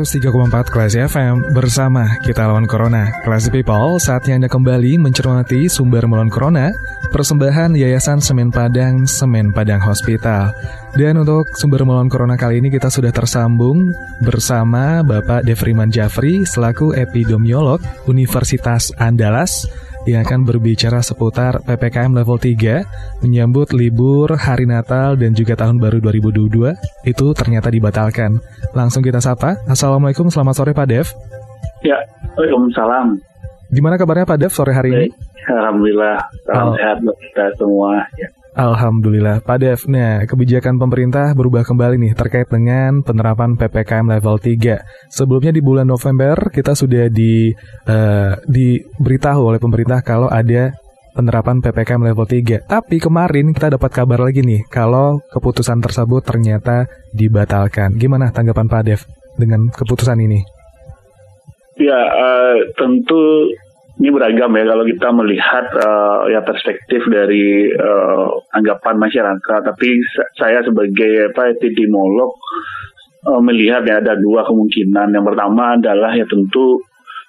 103,4 Kelas FM bersama kita lawan Corona. Kelas People, saatnya Anda kembali mencermati sumber melawan Corona, persembahan Yayasan Semen Padang, Semen Padang Hospital. Dan untuk sumber melawan Corona kali ini kita sudah tersambung bersama Bapak Devriman Jafri selaku epidemiolog Universitas Andalas yang akan berbicara seputar PPKM level 3 menyambut libur hari Natal dan juga tahun baru 2022 itu ternyata dibatalkan. Langsung kita sapa. Assalamualaikum, selamat sore Pak Dev. Ya, Waalaikumsalam. Gimana kabarnya Pak Dev sore hari ini? Alhamdulillah, salam oh. sehat buat kita semua. Ya. Alhamdulillah, Pak Dev. Nah, kebijakan pemerintah berubah kembali nih terkait dengan penerapan PPKM level 3. Sebelumnya di bulan November kita sudah di uh, diberitahu oleh pemerintah kalau ada penerapan PPKM level 3. Tapi kemarin kita dapat kabar lagi nih kalau keputusan tersebut ternyata dibatalkan. Gimana tanggapan Pak Dev dengan keputusan ini? Ya, uh, tentu ini beragam ya kalau kita melihat uh, ya perspektif dari uh, anggapan masyarakat. Tapi saya sebagai apa epidemiolog uh, melihat ya ada dua kemungkinan. Yang pertama adalah ya tentu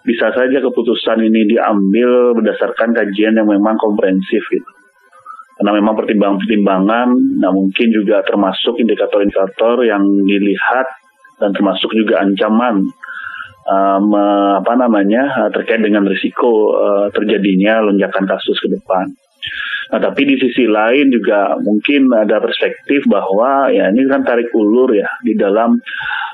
bisa saja keputusan ini diambil berdasarkan kajian yang memang komprehensif gitu. Karena memang pertimbangan-pertimbangan, nah mungkin juga termasuk indikator-indikator yang dilihat dan termasuk juga ancaman um, apa namanya uh, terkait dengan risiko uh, terjadinya lonjakan kasus ke depan. Nah, tapi di sisi lain juga mungkin ada perspektif bahwa ya ini kan tarik ulur ya di dalam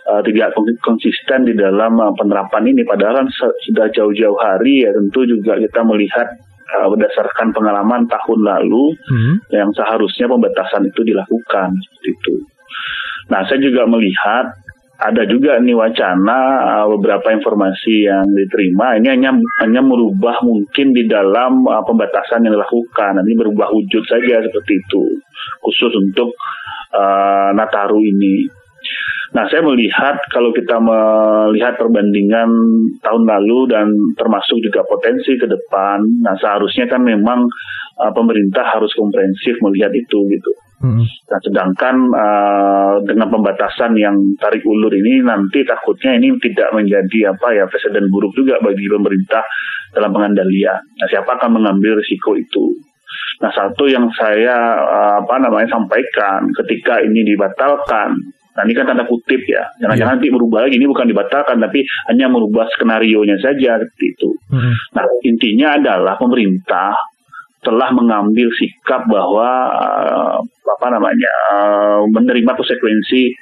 uh, tidak konsisten di dalam uh, penerapan ini. Padahal kan sudah jauh-jauh hari ya tentu juga kita melihat uh, berdasarkan pengalaman tahun lalu hmm. yang seharusnya pembatasan itu dilakukan seperti itu. Nah, saya juga melihat ada juga nih wacana uh, beberapa informasi yang diterima ini hanya hanya merubah mungkin di dalam uh, pembatasan yang dilakukan ini berubah wujud saja seperti itu khusus untuk uh, Nataru ini. Nah saya melihat kalau kita melihat perbandingan tahun lalu dan termasuk juga potensi ke depan, nah seharusnya kan memang uh, pemerintah harus komprehensif melihat itu gitu. Hmm. Nah, sedangkan uh, dengan pembatasan yang tarik ulur ini nanti takutnya ini tidak menjadi apa ya presiden buruk juga bagi pemerintah dalam pengendalian. Nah, siapa akan mengambil risiko itu? Nah, satu yang saya uh, apa namanya sampaikan ketika ini dibatalkan, nah ini kan tanda kutip ya, jangan-jangan yeah. nanti berubah lagi. Ini bukan dibatalkan, tapi hanya merubah skenario nya saja seperti itu. Hmm. Nah, intinya adalah pemerintah telah mengambil sikap bahwa uh, apa namanya uh, menerima konsekuensi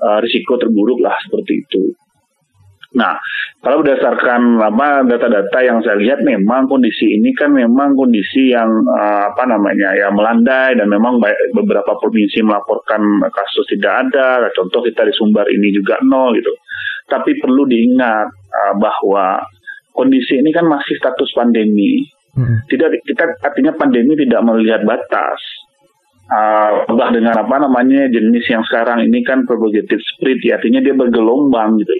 uh, risiko terburuk lah seperti itu. Nah, kalau berdasarkan apa data-data yang saya lihat memang kondisi ini kan memang kondisi yang uh, apa namanya ya melandai dan memang beberapa provinsi melaporkan kasus tidak ada. Contoh kita di Sumbar ini juga nol gitu. Tapi perlu diingat uh, bahwa kondisi ini kan masih status pandemi Tidak kita artinya pandemi tidak melihat batas. Uh, dengan apa namanya jenis yang sekarang ini kan propagated spread ya artinya dia bergelombang gitu.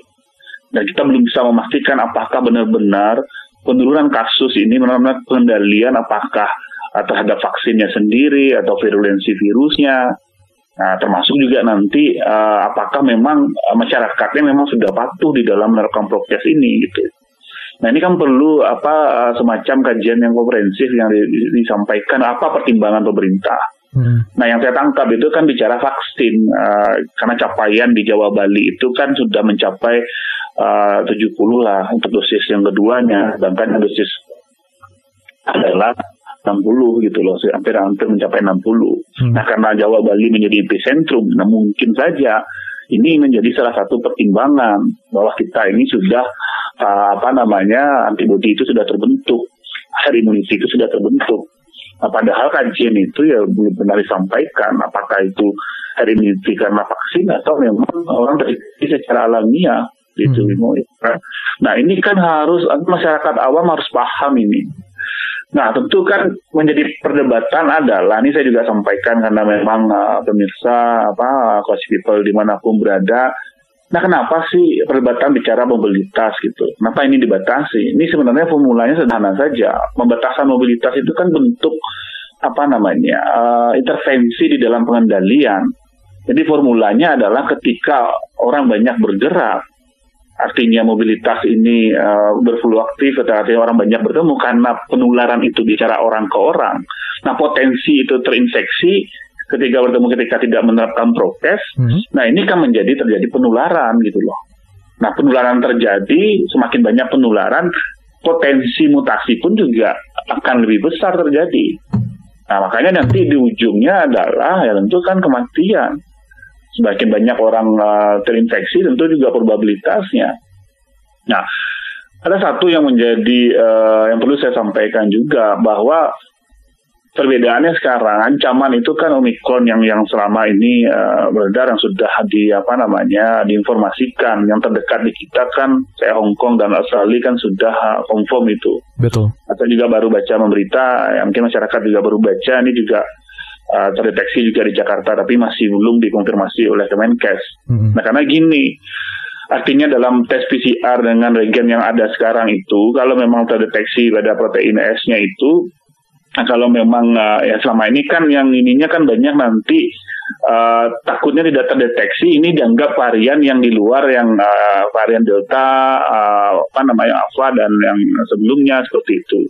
Dan kita belum bisa memastikan apakah benar-benar penurunan kasus ini benar-benar pengendalian apakah uh, terhadap vaksinnya sendiri atau virulensi virusnya. Nah, termasuk juga nanti uh, apakah memang masyarakatnya memang sudah patuh di dalam menerapkan prokes ini gitu. Nah ini kan perlu apa eh, semacam kajian yang komprehensif yang disampaikan apa pertimbangan pemerintah. Hmm. Nah yang saya tangkap itu kan bicara vaksin uh, karena capaian di Jawa Bali itu kan sudah mencapai uh, 70 lah untuk dosis yang keduanya, sedangkan yang dosis adalah 60 gitu loh, hampir-hampir mencapai 60. Hmm. Nah karena Jawa Bali menjadi epicentrum, nah mungkin saja ini menjadi salah satu pertimbangan bahwa kita ini sudah uh, apa namanya antibodi itu sudah terbentuk, herd immunity itu sudah terbentuk. Nah, padahal kajian itu ya belum benar disampaikan apakah itu hari ini karena vaksin atau memang orang terinfeksi secara alamiah gitu. Hmm. Nah ini kan harus masyarakat awam harus paham ini. Nah tentu kan menjadi perdebatan adalah ini saya juga sampaikan karena memang uh, pemirsa apa cost people di mana pun berada Nah, kenapa sih perdebatan bicara mobilitas gitu? Kenapa ini dibatasi? Ini sebenarnya formulanya sederhana saja. Pembatasan mobilitas itu kan bentuk apa namanya uh, intervensi di dalam pengendalian. Jadi formulanya adalah ketika orang banyak bergerak, artinya mobilitas ini uh, berfluktuatif, artinya orang banyak bertemu karena penularan itu bicara orang ke orang. Nah, potensi itu terinfeksi ketika bertemu ketika tidak menerapkan prokes, hmm. nah ini kan menjadi terjadi penularan gitu loh. Nah penularan terjadi, semakin banyak penularan, potensi mutasi pun juga akan lebih besar terjadi. Nah makanya nanti di ujungnya adalah ya tentu kan kematian. Semakin banyak orang uh, terinfeksi tentu juga probabilitasnya. Nah ada satu yang menjadi uh, yang perlu saya sampaikan juga bahwa perbedaannya sekarang ancaman itu kan omikron yang yang selama ini uh, beredar yang sudah di apa namanya diinformasikan. Yang terdekat di kita kan saya Hong Kong dan Australia kan sudah uh, confirm itu. Betul. Atau juga baru baca memberita ya mungkin masyarakat juga baru baca. Ini juga uh, terdeteksi juga di Jakarta tapi masih belum dikonfirmasi oleh Kemenkes. Mm-hmm. nah karena gini Artinya dalam tes PCR dengan regen yang ada sekarang itu, kalau memang terdeteksi pada protein S-nya itu, Nah kalau memang uh, ya selama ini kan yang ininya kan banyak nanti uh, takutnya tidak terdeteksi ini dianggap varian yang di luar yang uh, varian delta uh, apa namanya alpha dan yang sebelumnya seperti itu.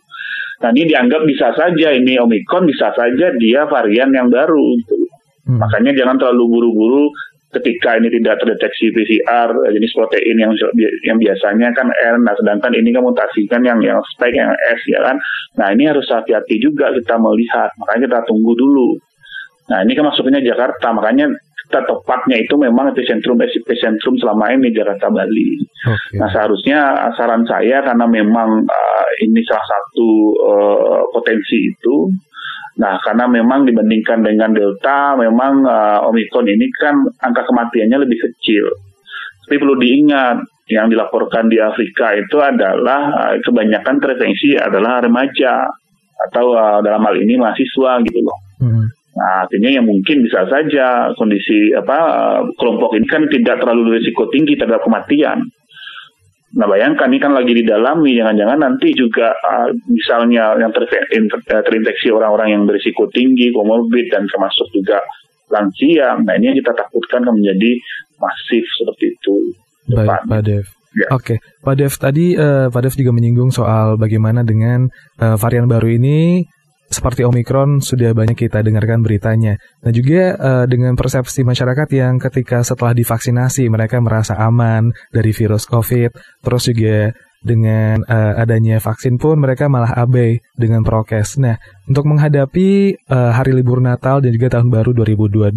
Nah ini dianggap bisa saja ini omikron bisa saja dia varian yang baru. Gitu. Hmm. Makanya jangan terlalu buru-buru ketika ini tidak terdeteksi PCR jenis protein yang yang biasanya kan R, nah sedangkan ini kan mutasikan yang yang spike yang S ya kan. Nah ini harus hati-hati juga kita melihat, makanya kita tunggu dulu. Nah ini kan masuknya Jakarta, makanya kita tepatnya itu memang epicentrum epicentrum selama ini Jakarta Bali. Okay. Nah seharusnya saran saya karena memang uh, ini salah satu uh, potensi itu Nah, karena memang dibandingkan dengan Delta, memang uh, Omikron ini kan angka kematiannya lebih kecil. Tapi perlu diingat, yang dilaporkan di Afrika itu adalah uh, kebanyakan terdeteksi adalah remaja atau uh, dalam hal ini mahasiswa gitu loh. Hmm. Nah, artinya yang mungkin bisa saja kondisi apa kelompok ini kan tidak terlalu risiko tinggi terhadap kematian. Nah bayangkan ini kan lagi didalami, jangan-jangan nanti juga uh, misalnya yang ter eh, terinfeksi orang-orang yang berisiko tinggi, komorbid dan termasuk juga lansia. Nah ini yang kita takutkan akan menjadi masif seperti itu. Baik, Pak Dev. Ya. Oke, okay. Pak Dev tadi uh, Pak Dev juga menyinggung soal bagaimana dengan uh, varian baru ini seperti Omikron sudah banyak kita dengarkan beritanya. Nah juga uh, dengan persepsi masyarakat yang ketika setelah divaksinasi mereka merasa aman dari virus COVID, terus juga dengan uh, adanya vaksin pun mereka malah abai dengan prokes. Nah, untuk menghadapi uh, hari libur Natal dan juga tahun baru 2022,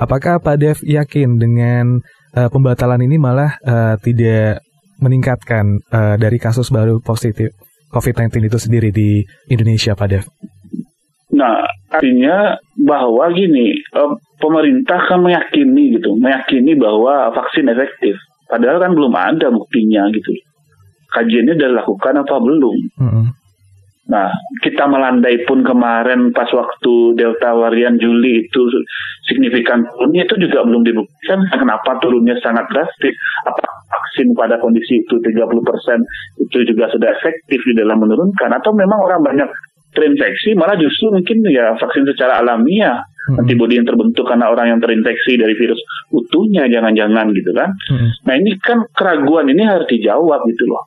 apakah Pak Dev yakin dengan uh, pembatalan ini malah uh, tidak meningkatkan uh, dari kasus baru positif COVID-19 itu sendiri di Indonesia, Pak Dev? Nah, artinya bahwa gini, eh, pemerintah kan meyakini gitu, meyakini bahwa vaksin efektif. Padahal kan belum ada buktinya gitu. Kajiannya sudah dilakukan apa belum? Mm -hmm. Nah, kita melandai pun kemarin pas waktu Delta varian Juli itu signifikan turunnya itu juga belum dibuktikan kenapa turunnya sangat drastis. Apa vaksin pada kondisi itu 30% itu juga sudah efektif di dalam menurunkan atau memang orang banyak terinfeksi malah justru mungkin ya vaksin secara alamiah hmm. antibodi yang terbentuk karena orang yang terinfeksi dari virus utuhnya jangan-jangan gitu kan. Hmm. Nah ini kan keraguan ini harus dijawab gitu loh.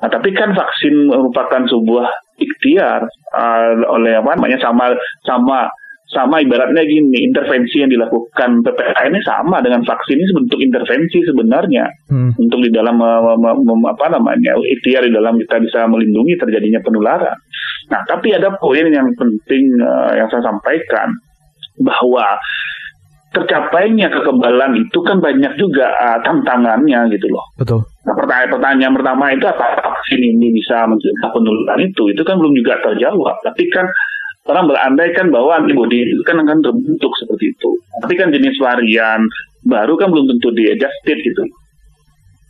Nah tapi kan vaksin merupakan sebuah ikhtiar uh, oleh apa namanya sama sama sama ibaratnya gini intervensi yang dilakukan PPKM ini sama dengan vaksin ini sebentuk intervensi sebenarnya hmm. untuk di dalam apa namanya ikhtiar di dalam kita bisa melindungi terjadinya penularan. Nah tapi ada poin yang penting uh, yang saya sampaikan bahwa tercapainya kekebalan itu kan banyak juga uh, tantangannya gitu loh. Betul. Nah, pertanyaan, pertanyaan pertama itu apa vaksin ini bisa mencegah penularan itu? Itu kan belum juga terjawab. Tapi kan orang berandaikan bahwa antibody itu kan akan terbentuk seperti itu. Tapi kan jenis varian baru kan belum tentu di adjusted gitu.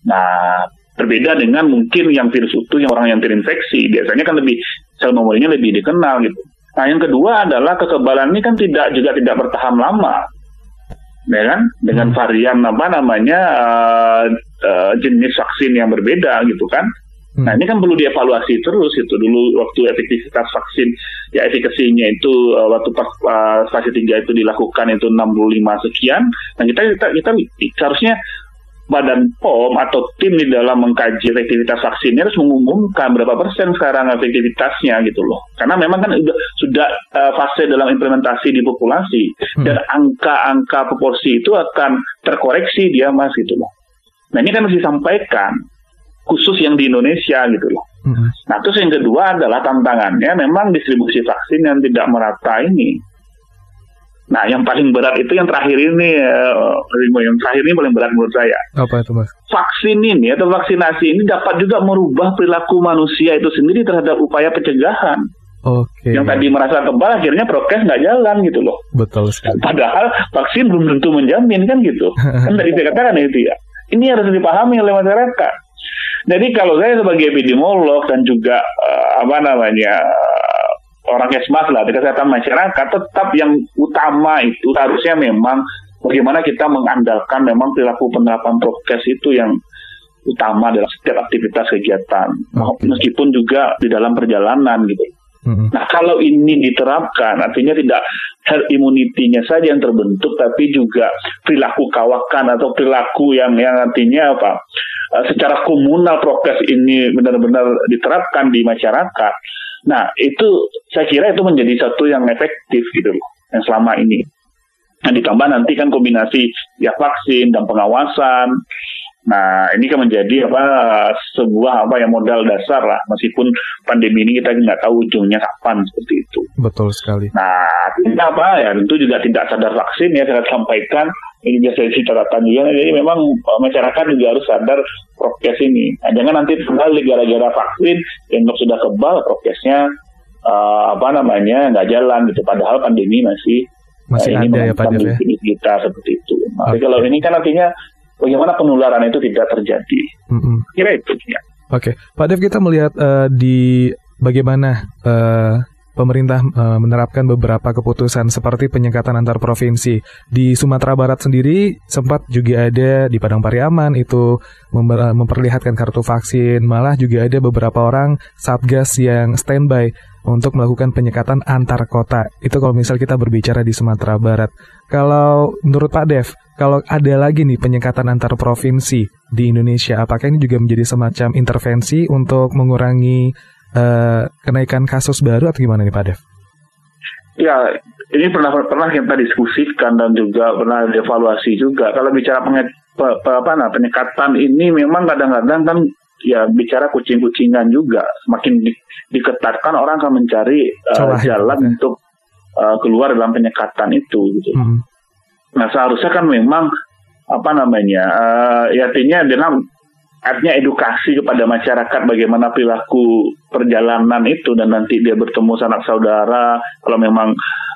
Nah, berbeda dengan mungkin yang virus utuh yang orang yang terinfeksi. Biasanya kan lebih sel memorinya lebih dikenal gitu. Nah, yang kedua adalah kekebalan ini kan tidak juga tidak bertahan lama. Ya kan? Dengan varian apa namanya uh, uh, jenis vaksin yang berbeda gitu kan. Hmm. Nah ini kan perlu dievaluasi terus itu dulu waktu efektivitas vaksin ya efikasinya itu uh, waktu pas uh, fase 3 itu dilakukan itu 65 sekian. Nah kita kita kita seharusnya Badan POM atau tim di dalam mengkaji efektivitas vaksinnya harus mengumumkan berapa persen sekarang efektivitasnya gitu loh. Karena memang kan sudah, sudah uh, fase dalam implementasi di populasi hmm. dan angka-angka proporsi itu akan terkoreksi dia mas gitu loh. Nah ini kan harus disampaikan khusus yang di Indonesia gitu loh. Mm-hmm. Nah terus yang kedua adalah tantangannya memang distribusi vaksin yang tidak merata ini. Nah yang paling berat itu yang terakhir ini, uh, yang terakhir ini paling berat menurut saya. Apa itu mas? Vaksin ini atau vaksinasi ini dapat juga merubah perilaku manusia itu sendiri terhadap upaya pencegahan. Oke. Okay. Yang tadi merasa kebal akhirnya prokes nggak jalan gitu loh. Betul sekali. Padahal vaksin belum tentu menjamin kan gitu. kan tadi saya katakan itu ya. Ini harus dipahami oleh masyarakat. Jadi kalau saya sebagai epidemiolog dan juga uh, apa namanya uh, orang kesmas lah kesehatan masyarakat tetap yang utama itu harusnya memang bagaimana kita mengandalkan memang perilaku penerapan prokes itu yang utama dalam setiap aktivitas kegiatan okay. meskipun juga di dalam perjalanan gitu. Mm-hmm. Nah kalau ini diterapkan artinya tidak herd immunity-nya saja yang terbentuk tapi juga perilaku kawakan atau perilaku yang yang artinya apa Eh, secara komunal prokes ini benar-benar diterapkan di masyarakat. Nah, itu saya kira itu menjadi satu yang efektif gitu loh, yang selama ini. Nah, ditambah nanti kan kombinasi ya vaksin dan pengawasan. Nah, ini kan menjadi apa sebuah apa yang modal dasar lah. Meskipun pandemi ini kita nggak tahu ujungnya kapan seperti itu. Betul sekali. Nah, artinya apa ya? Tentu juga tidak sadar vaksin ya saya sampaikan ini biasa isi catatan juga. Jadi memang uh, masyarakat juga harus sadar prokes ini. Nah, jangan nanti kembali gara-gara vaksin yang sudah kebal prokesnya uh, apa namanya nggak jalan gitu. Padahal pandemi masih masih uh, ada ya Pak ya? kita seperti itu. Nah, okay. kalau ini kan artinya bagaimana penularan itu tidak terjadi. Kira itu ya. Oke, okay. Pak Dev kita melihat uh, di bagaimana uh, pemerintah uh, menerapkan beberapa keputusan seperti penyekatan antar provinsi. Di Sumatera Barat sendiri sempat juga ada di Padang Pariaman itu memper, memperlihatkan kartu vaksin, malah juga ada beberapa orang satgas yang standby untuk melakukan penyekatan antar kota. Itu kalau misal kita berbicara di Sumatera Barat. Kalau menurut Pak Dev, kalau ada lagi nih penyekatan antar provinsi di Indonesia, apakah ini juga menjadi semacam intervensi untuk mengurangi uh, kenaikan kasus baru atau gimana nih Pak Dev? Ya, ini pernah pernah kita diskusikan dan juga pernah dievaluasi juga. Kalau bicara penget, pe, pe, apa, nah, penyekatan ini memang kadang-kadang kan ya bicara kucing-kucingan juga. Semakin di, diketatkan orang akan mencari uh, jalan ya. untuk uh, keluar dalam penyekatan itu. Gitu. Hmm. Nah seharusnya kan memang apa namanya, uh, ya artinya dalam artinya edukasi kepada masyarakat bagaimana perilaku perjalanan itu dan nanti dia bertemu sanak saudara kalau memang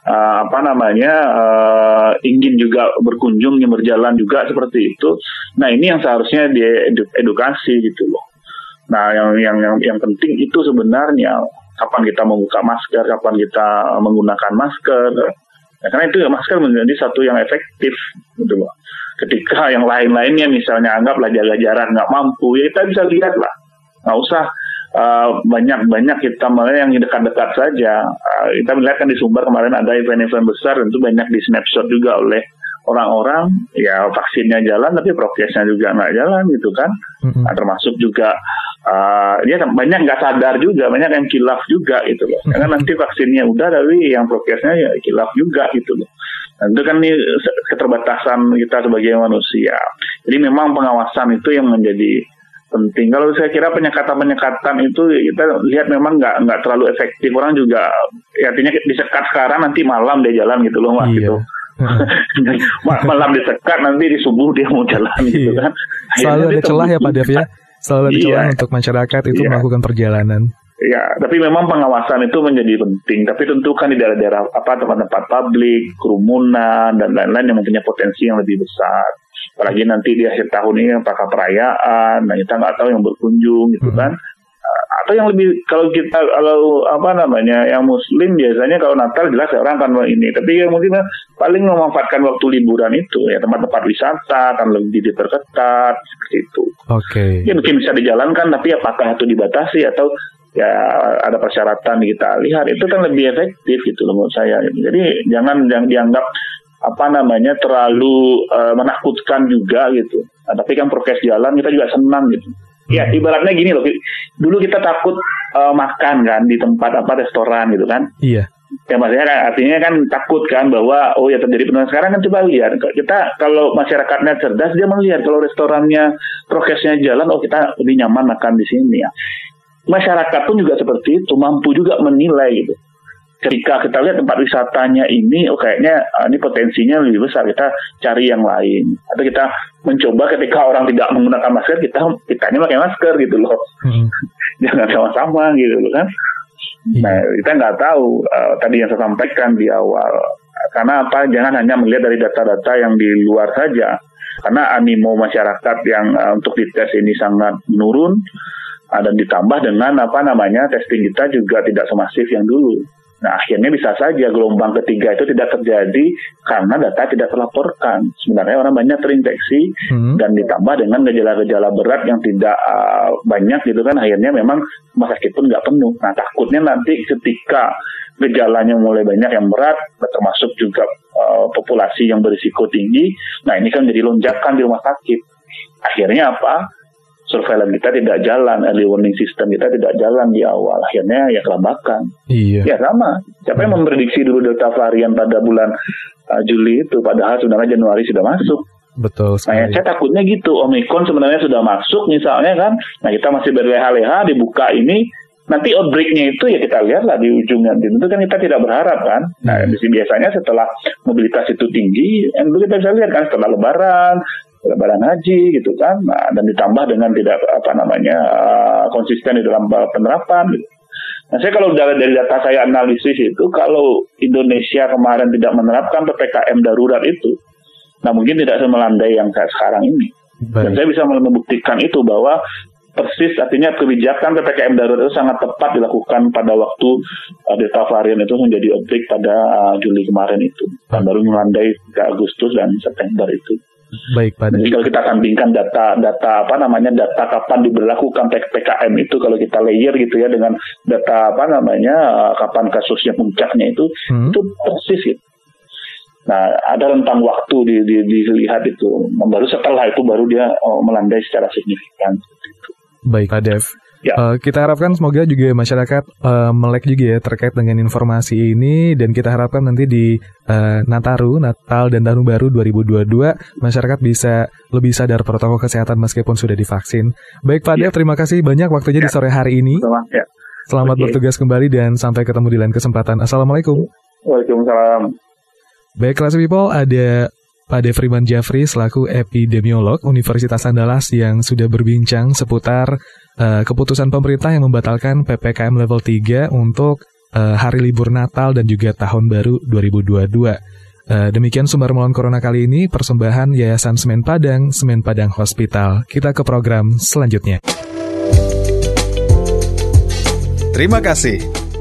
uh, apa namanya uh, ingin juga berkunjung berjalan juga seperti itu. Nah ini yang seharusnya dia edukasi gitu loh. Nah yang yang yang yang penting itu sebenarnya kapan kita membuka masker kapan kita menggunakan masker ya, karena itu masker menjadi satu yang efektif gitu loh Ketika yang lain-lainnya misalnya anggaplah jaga jarak nggak mampu, ya kita bisa lihat lah. Nggak usah uh, banyak-banyak kita malah yang dekat-dekat saja. Uh, kita melihat kan di Sumber kemarin ada event-event besar, tentu banyak di snapshot juga oleh orang-orang ya vaksinnya jalan tapi prokesnya juga nggak jalan gitu kan mm-hmm. nah, termasuk juga uh, dia banyak nggak sadar juga banyak yang kilaf juga gitu loh karena nanti vaksinnya udah tapi yang prokesnya ya kilaf juga gitu loh Nah, itu kan ini keterbatasan kita sebagai manusia. Jadi memang pengawasan itu yang menjadi penting. Kalau saya kira penyekatan-penyekatan itu kita lihat memang nggak nggak terlalu efektif. Orang juga ya, artinya disekat sekarang nanti malam dia jalan gitu loh mas iya. gitu. Malam disekat nanti di subuh dia mau jalan gitu iya. kan. Selalu ada celah ya Pak Dev ya. Selalu ada iya. celah untuk masyarakat itu iya. melakukan perjalanan. Ya, tapi memang pengawasan itu menjadi penting. Tapi tentu kan di daerah-daerah apa tempat-tempat publik, kerumunan dan lain-lain yang mempunyai potensi yang lebih besar. Apalagi nanti di akhir tahun ini apakah perayaan, nah kita nggak tahu yang berkunjung gitu hmm. kan. Atau yang lebih kalau kita kalau apa namanya yang Muslim biasanya kalau Natal jelas orang akan ini. Tapi yang mungkin paling memanfaatkan waktu liburan itu ya tempat-tempat wisata kan lebih diperketat seperti itu. Oke. Okay. Ya mungkin bisa dijalankan, tapi apakah itu dibatasi atau ya ada persyaratan kita lihat itu kan lebih efektif gitu loh menurut saya. Jadi jangan yang dianggap apa namanya terlalu uh, menakutkan juga gitu. Nah, tapi kan prokes jalan kita juga senang gitu. Ya ibaratnya gini loh, dulu kita takut uh, makan kan di tempat apa restoran gitu kan. Iya. Ya maksudnya kan artinya kan takut kan bahwa oh ya terjadi penurunan sekarang kan coba lihat kita kalau masyarakatnya cerdas dia melihat kalau restorannya prokesnya jalan oh kita lebih nyaman makan di sini ya masyarakat pun juga seperti itu mampu juga menilai gitu ketika kita lihat tempat wisatanya ini oh kayaknya uh, ini potensinya lebih besar. Kita cari yang lain. Atau kita mencoba ketika orang tidak menggunakan masker kita kita ini pakai masker gitu loh. Hmm. jangan sama-sama gitu loh kan? Iya. nah kita nggak tahu uh, tadi yang saya sampaikan di awal. Karena apa? Jangan hanya melihat dari data-data yang di luar saja. Karena animo masyarakat yang uh, untuk dites ini sangat menurun. Dan ditambah dengan apa namanya testing kita juga tidak semasif yang dulu. Nah, akhirnya bisa saja gelombang ketiga itu tidak terjadi karena data tidak terlaporkan. Sebenarnya orang banyak terinfeksi hmm. dan ditambah dengan gejala-gejala berat yang tidak uh, banyak gitu kan, akhirnya memang rumah sakit pun nggak penuh. Nah, takutnya nanti ketika gejalanya mulai banyak yang berat, termasuk juga uh, populasi yang berisiko tinggi, nah ini kan jadi lonjakan di rumah sakit. Akhirnya apa? Surveillance kita tidak jalan, early warning system kita tidak jalan di awal. Akhirnya ya kelambakan. Iya. Ya sama. Siapa yang memprediksi dulu delta varian pada bulan uh, Juli itu, padahal sebenarnya Januari sudah masuk. Betul sekali. Nah, ya, saya takutnya gitu. Omikron sebenarnya sudah masuk misalnya kan. Nah, kita masih berleha-leha dibuka ini. Nanti outbreaknya itu ya kita lihat lah di ujungnya. Tentu kan kita tidak berharap kan. Nah, hmm. biasanya setelah mobilitas itu tinggi, yang kita bisa lihat kan setelah lebaran, lebaran haji gitu kan nah, dan ditambah dengan tidak apa namanya uh, konsisten di dalam penerapan gitu. Nah saya kalau dari, dari data saya analisis itu kalau Indonesia kemarin tidak menerapkan ppkm darurat itu, nah mungkin tidak semelandai yang saat sekarang ini. Baik. Dan saya bisa membuktikan itu bahwa persis artinya kebijakan ppkm darurat itu sangat tepat dilakukan pada waktu uh, delta varian itu menjadi objek pada uh, Juli kemarin itu dan baru melandai ke Agustus dan September itu. Baik, Pak. Jadi kalau kita bandingkan data-data apa namanya data kapan diberlakukan PKM itu kalau kita layer gitu ya dengan data apa namanya eh, kapan kasusnya puncaknya itu hmm. itu persis gitu. Nah, ada rentang waktu di, di, dilihat itu. Baru setelah itu baru dia oh, melandai secara signifikan. Baik, Pak Dev. Ya. Uh, kita harapkan semoga juga masyarakat uh, melek juga ya terkait dengan informasi ini dan kita harapkan nanti di uh, Nataru, Natal dan Tahun Baru 2022 masyarakat bisa lebih sadar protokol kesehatan meskipun sudah divaksin. Baik Pak ya. Dev, terima kasih banyak waktunya ya. di sore hari ini. Ya. Selamat okay. bertugas kembali dan sampai ketemu di lain kesempatan. Assalamualaikum. Waalaikumsalam. Baik, kelas people, ada Pak Devriman Jafri selaku epidemiolog Universitas Andalas yang sudah berbincang seputar uh, keputusan pemerintah yang membatalkan PPKM level 3 untuk uh, hari libur Natal dan juga Tahun Baru 2022. Uh, eh, demikian sumber melawan corona kali ini, persembahan Yayasan Semen Padang, Semen Padang Hospital. Kita ke program selanjutnya. Terima kasih.